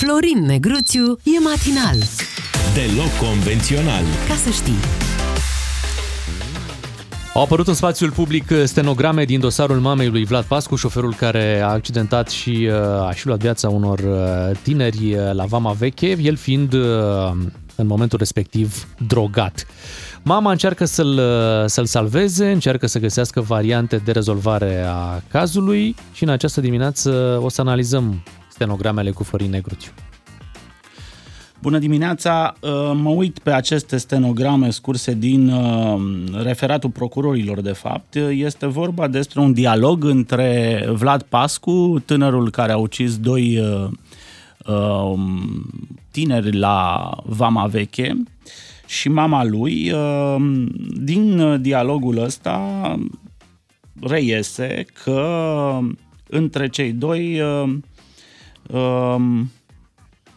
Florin Negruțiu e matinal. Deloc convențional. Ca să știi. Au apărut în spațiul public stenograme din dosarul mamei lui Vlad Pascu, șoferul care a accidentat și uh, a și luat viața unor uh, tineri uh, la Vama Veche, el fiind în momentul respectiv drogat. Mama încearcă să-l, să-l salveze, încearcă să găsească variante de rezolvare a cazului și în această dimineață o să analizăm stenogramele cu Florin Negruțiu. Bună dimineața! Uh, mă uit pe aceste stenograme scurse din uh, referatul procurorilor, de fapt. Este vorba despre un dialog între Vlad Pascu, tânărul care a ucis doi uh, tineri la Vama Veche, și mama lui. Din dialogul ăsta reiese că între cei doi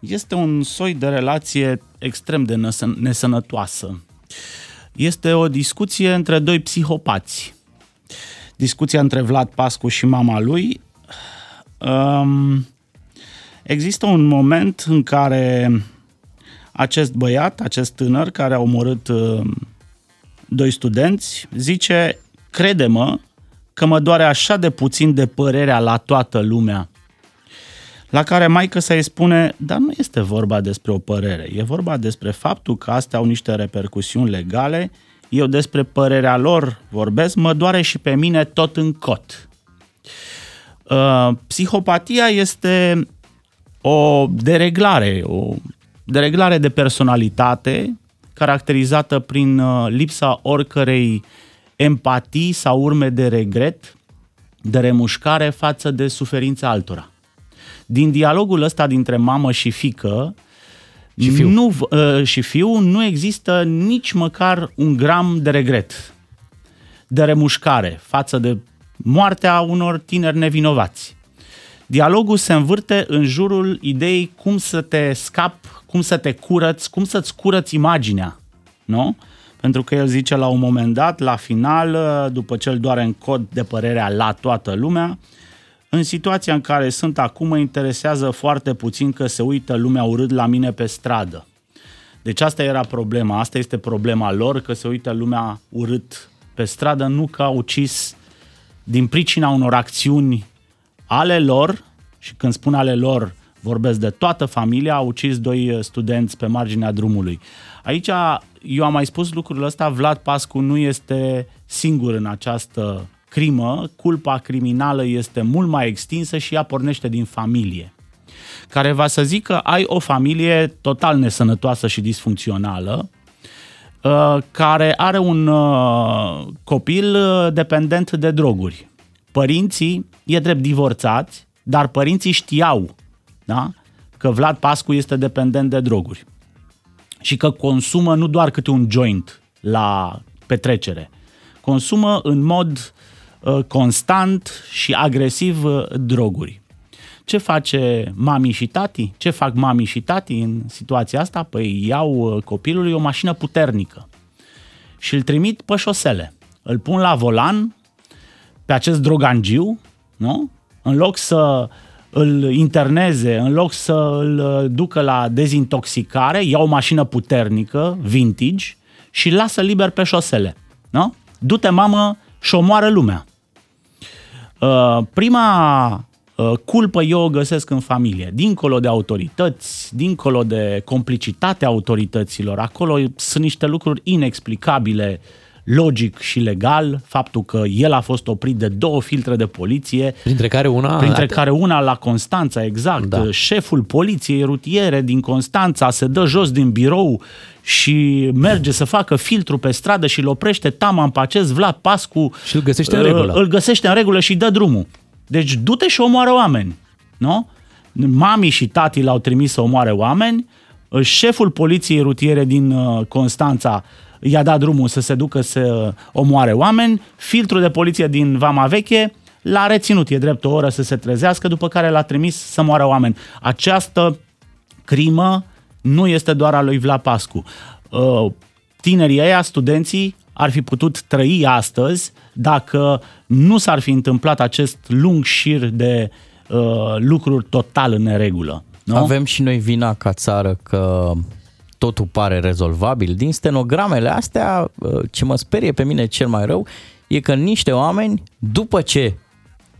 este un soi de relație extrem de nesănătoasă. Este o discuție între doi psihopați. Discuția între Vlad Pascu și mama lui. Um, există un moment în care acest băiat, acest tânăr care a omorât uh, doi studenți, zice, crede-mă că mă doare așa de puțin de părerea la toată lumea la care maică să îi spune, dar nu este vorba despre o părere, e vorba despre faptul că astea au niște repercusiuni legale, eu despre părerea lor vorbesc, mă doare și pe mine tot în cot. Uh, psihopatia este o dereglare, o dereglare de personalitate caracterizată prin uh, lipsa oricărei empatii sau urme de regret, de remușcare față de suferința altora din dialogul ăsta dintre mamă și fică și fiu. Nu, uh, și fiu nu există nici măcar un gram de regret, de remușcare față de moartea unor tineri nevinovați. Dialogul se învârte în jurul ideii cum să te scap, cum să te curăți, cum să-ți curăți imaginea. Nu? Pentru că el zice la un moment dat, la final, după ce îl doare în cod de părerea la toată lumea, în situația în care sunt acum, mă interesează foarte puțin că se uită lumea urât la mine pe stradă. Deci asta era problema, asta este problema lor, că se uită lumea urât pe stradă, nu că au ucis din pricina unor acțiuni ale lor, și când spun ale lor, vorbesc de toată familia, au ucis doi studenți pe marginea drumului. Aici, eu am mai spus lucrul ăsta, Vlad Pascu nu este singur în această crimă, culpa criminală este mult mai extinsă și ea pornește din familie care va să zică ai o familie total nesănătoasă și disfuncțională, uh, care are un uh, copil uh, dependent de droguri. Părinții e drept divorțați, dar părinții știau da? că Vlad Pascu este dependent de droguri și că consumă nu doar câte un joint la petrecere, consumă în mod Uh, constant și agresiv uh, droguri. Ce face mami și tati? Ce fac mami și tati în situația asta? Păi iau uh, copilului o mașină puternică și îl trimit pe șosele. Îl pun la volan pe acest drogangiu, nu? În loc să îl interneze, în loc să îl ducă la dezintoxicare, ia o mașină puternică, vintage, și lasă liber pe șosele. Nu? Du-te, mamă, și omoară lumea. Uh, prima uh, culpă eu o găsesc în familie, dincolo de autorități, dincolo de complicitatea autorităților. Acolo sunt niște lucruri inexplicabile logic și legal faptul că el a fost oprit de două filtre de poliție. Printre care una... Printre care una la Constanța, exact. Da. Șeful poliției rutiere din Constanța se dă jos din birou și merge să facă filtru pe stradă și îl oprește taman pe acest Vlad Pascu. Și îl găsește în regulă. Îl găsește în regulă și dă drumul. Deci du-te și omoară oameni. Nu? Mami și tati l-au trimis să omoare oameni. Șeful poliției rutiere din uh, Constanța i-a dat drumul să se ducă să omoare oameni. Filtrul de poliție din Vama Veche l-a reținut, e drept o oră să se trezească, după care l-a trimis să moară oameni. Această crimă nu este doar a lui Vlad Pascu. Uh, tinerii ăia, studenții, ar fi putut trăi astăzi dacă nu s-ar fi întâmplat acest lung șir de uh, lucruri total în neregulă. Nu? Avem și noi vina ca țară că totul pare rezolvabil. Din stenogramele astea, uh, ce mă sperie pe mine cel mai rău, e că niște oameni, după ce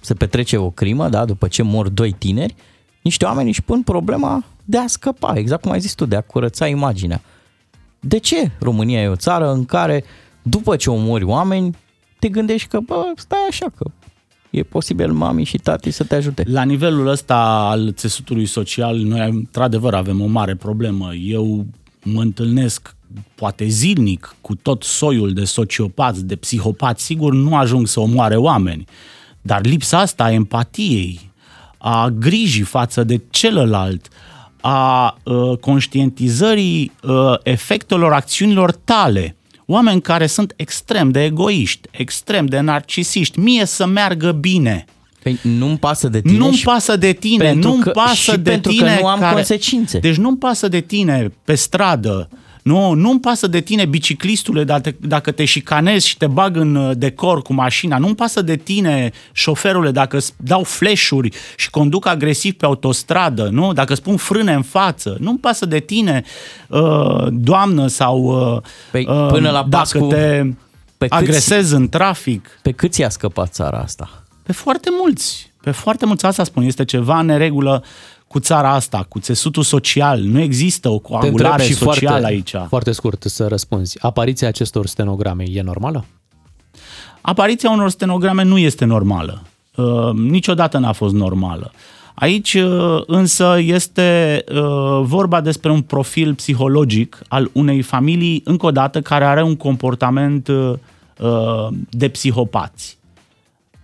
se petrece o crimă, da, după ce mor doi tineri, niște oameni își pun problema de a scăpa, exact cum ai zis tu, de a curăța imaginea. De ce România e o țară în care, după ce omori oameni, te gândești că, bă, stai așa, că e posibil mami și tati să te ajute. La nivelul ăsta al țesutului social, noi într-adevăr avem o mare problemă. Eu mă întâlnesc poate zilnic cu tot soiul de sociopați, de psihopați, sigur nu ajung să omoare oameni, dar lipsa asta a empatiei, a grijii față de celălalt, a uh, conștientizării uh, efectelor acțiunilor tale. Oameni care sunt extrem de egoiști, extrem de narcisiști, mie să meargă bine. Păi nu-mi pasă de tine Nu-mi și pasă de tine, pentru nu-mi că- pasă și de pentru că tine nu am care... consecințe. Deci nu-mi pasă de tine pe stradă, nu, nu-mi pasă de tine biciclistule dacă, dacă te șicanezi și te bag în uh, decor cu mașina, nu-mi pasă de tine șoferule dacă îți dau flash-uri și conduc agresiv pe autostradă, nu? Dacă îți pun frâne în față, nu-mi pasă de tine uh, doamnă sau uh, Păi, până la dacă Pascu, te pe câți- agresezi în trafic. Pe cât i-a scăpat țara asta? Pe foarte mulți. Pe foarte mulți, asta spun, este ceva în neregulă cu țara asta, cu țesutul social. Nu există o Te întreb coagulare și socială foarte, aici. foarte scurt să răspunzi. Apariția acestor stenograme e normală? Apariția unor stenograme nu este normală. Uh, niciodată n-a fost normală. Aici uh, însă este uh, vorba despre un profil psihologic al unei familii, încă o dată, care are un comportament uh, uh, de psihopați.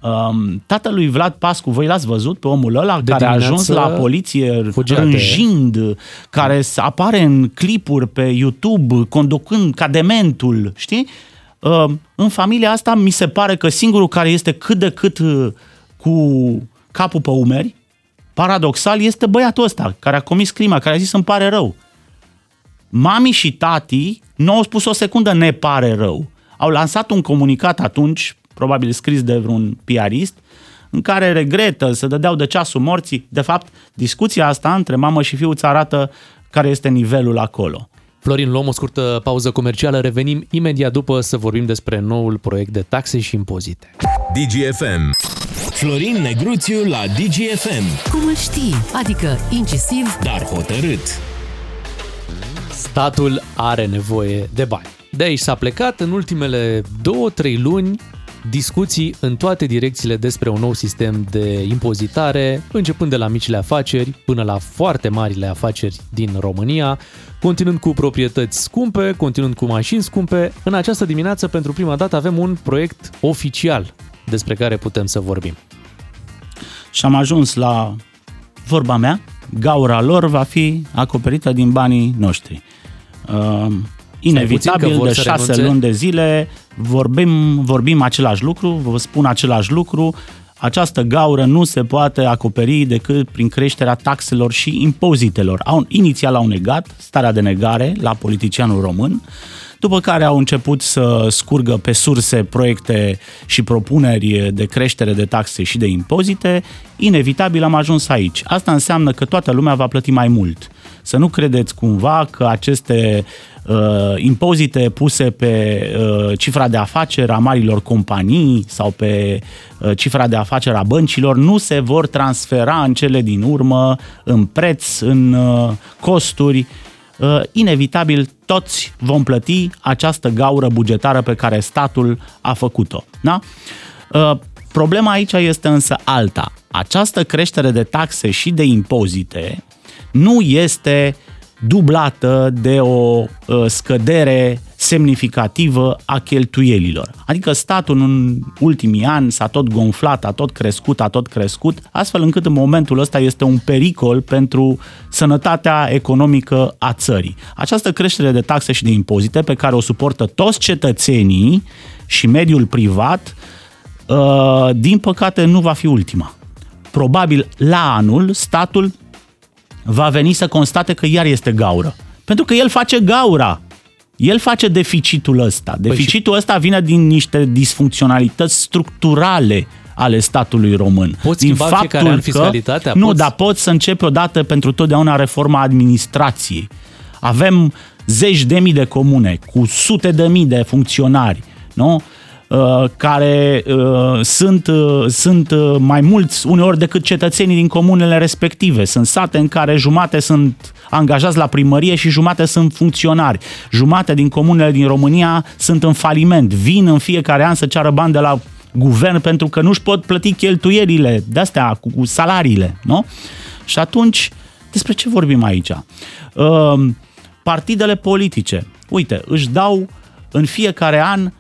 Um, tatălui Vlad Pascu, voi l-ați văzut pe omul ăla De care a ajuns dimineață la poliție fugea de- rânjind, care s- apare în clipuri pe YouTube, conducând ca dementul, știi? Uh, în familia asta mi se pare că singurul care este cât de cât uh, cu capul pe umeri, paradoxal, este băiatul ăsta care a comis crima, care a zis îmi pare rău. Mami și tati nu au spus o secundă ne pare rău. Au lansat un comunicat atunci, probabil scris de vreun piarist, în care regretă, să dădeau de ceasul morții. De fapt, discuția asta între mamă și fiu îți arată care este nivelul acolo. Florin, luăm o scurtă pauză comercială, revenim imediat după să vorbim despre noul proiect de taxe și impozite. DGFM. Florin Negruțiu la DGFM, Cum îl știi? Adică incisiv, dar hotărât. Statul are nevoie de bani. De aici s-a plecat în ultimele două, trei luni discuții în toate direcțiile despre un nou sistem de impozitare, începând de la micile afaceri până la foarte marile afaceri din România, continuând cu proprietăți scumpe, continuând cu mașini scumpe. În această dimineață, pentru prima dată, avem un proiect oficial despre care putem să vorbim. Și am ajuns la vorba mea, gaura lor va fi acoperită din banii noștri. Uh, inevitabil, că vor de să șase renunțe? luni de zile vorbim, vorbim același lucru, vă spun același lucru, această gaură nu se poate acoperi decât prin creșterea taxelor și impozitelor. Au, inițial au negat starea de negare la politicianul român, după care au început să scurgă pe surse proiecte și propuneri de creștere de taxe și de impozite, inevitabil am ajuns aici. Asta înseamnă că toată lumea va plăti mai mult. Să nu credeți cumva că aceste uh, impozite puse pe uh, cifra de afaceri a marilor companii sau pe uh, cifra de afaceri a băncilor nu se vor transfera în cele din urmă în preț, în uh, costuri. Uh, inevitabil toți vom plăti această gaură bugetară pe care statul a făcut-o. Da? Uh, Problema aici este însă alta. Această creștere de taxe și de impozite nu este dublată de o uh, scădere semnificativă a cheltuielilor. Adică statul în ultimii ani s-a tot gonflat, a tot crescut, a tot crescut, astfel încât în momentul ăsta este un pericol pentru sănătatea economică a țării. Această creștere de taxe și de impozite pe care o suportă toți cetățenii și mediul privat, uh, din păcate nu va fi ultima. Probabil la anul statul va veni să constate că iar este gaură. Pentru că el face gaura. El face deficitul ăsta. Deficitul ăsta vine din niște disfuncționalități structurale ale statului român. Poți schimba Din fiecare faptul an fiscalitatea? Că, nu, Poți? dar poți să începi odată pentru totdeauna reforma administrației. Avem zeci de mii de comune cu sute de mii de funcționari, nu? Uh, care uh, sunt, uh, sunt uh, mai mulți uneori decât cetățenii din comunele respective. Sunt sate în care jumate sunt angajați la primărie și jumate sunt funcționari. Jumate din comunele din România sunt în faliment. Vin în fiecare an să ceară bani de la guvern pentru că nu-și pot plăti cheltuielile de-astea cu, cu salariile. Nu? Și atunci, despre ce vorbim aici? Uh, partidele politice, uite, își dau în fiecare an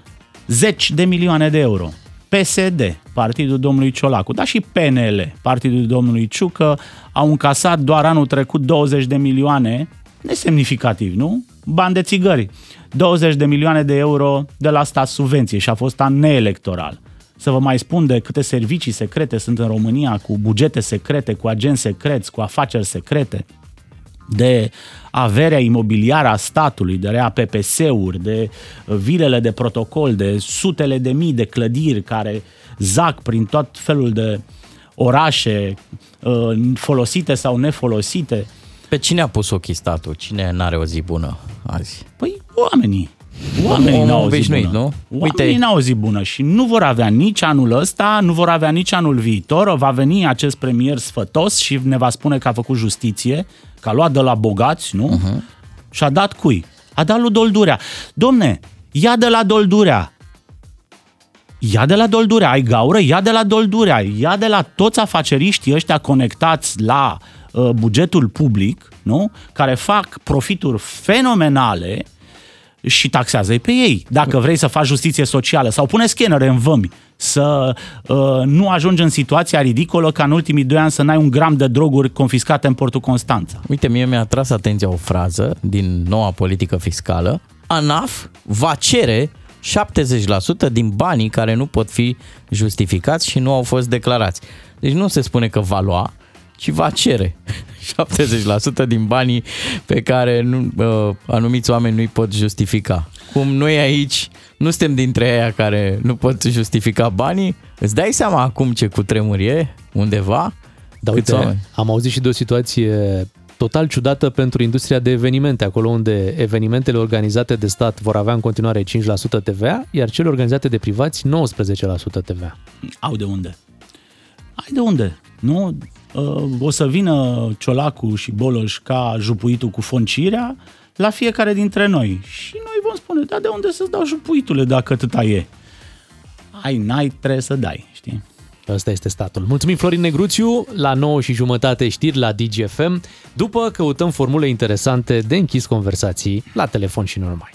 zeci de milioane de euro. PSD, partidul domnului Ciolacu, dar și PNL, partidul domnului Ciucă, au încasat doar anul trecut 20 de milioane, nesemnificativ, nu? Bani de țigări. 20 de milioane de euro de la stat subvenție și a fost an neelectoral. Să vă mai spun de câte servicii secrete sunt în România, cu bugete secrete, cu agenți secreți, cu afaceri secrete de averea imobiliară a statului, de rea PPS-uri, de vilele de protocol, de sutele de mii de clădiri care zac prin tot felul de orașe uh, folosite sau nefolosite. Pe cine a pus ochii statul? Cine n-are o zi bună azi? Păi oamenii. Oamenii Omul n-au o zi obișnuit, bună. nu? Uite, Uite- n-au o zi bună și nu vor avea nici anul ăsta, nu vor avea nici anul viitor. Va veni acest premier sfătos și ne va spune că a făcut justiție, că a luat de la bogați, nu? Uh-huh. Și a dat cui? A dat lui Doldurea. Domne, ia de la Doldurea. Ia de la Doldurea, ai gaură, ia de la Doldurea, ia de la toți afaceriștii ăștia conectați la uh, bugetul public, nu? Care fac profituri fenomenale și taxează pe ei. Dacă vrei să faci justiție socială sau pune scanere în vămi, să uh, nu ajungi în situația ridicolă ca în ultimii doi ani să n-ai un gram de droguri confiscate în portul Constanța. Uite, mie mi-a tras atenția o frază din noua politică fiscală. ANAF va cere 70% din banii care nu pot fi justificați și nu au fost declarați. Deci nu se spune că va lua, ci va cere 70% din banii pe care nu, uh, anumiți oameni nu-i pot justifica. Cum noi aici nu suntem dintre aia care nu pot justifica banii, îți dai seama acum ce cutremur e undeva? Dar Câți uite, oameni? am auzit și de o situație total ciudată pentru industria de evenimente, acolo unde evenimentele organizate de stat vor avea în continuare 5% TVA, iar cele organizate de privați 19% TVA. Au de unde? Ai de unde? Nu? Uh, O să vină Ciolacu și Boloș ca jupuitul cu foncirea la fiecare dintre noi. Și noi vom spune, da, de unde să-ți dau jupuitule dacă atâta e? Ai, n-ai, trebuie să dai, știi? Ăsta este statul. Mulțumim Florin Negruțiu, la 9 și jumătate știri la DGFM, după căutăm formule interesante de închis conversații la telefon și nu numai.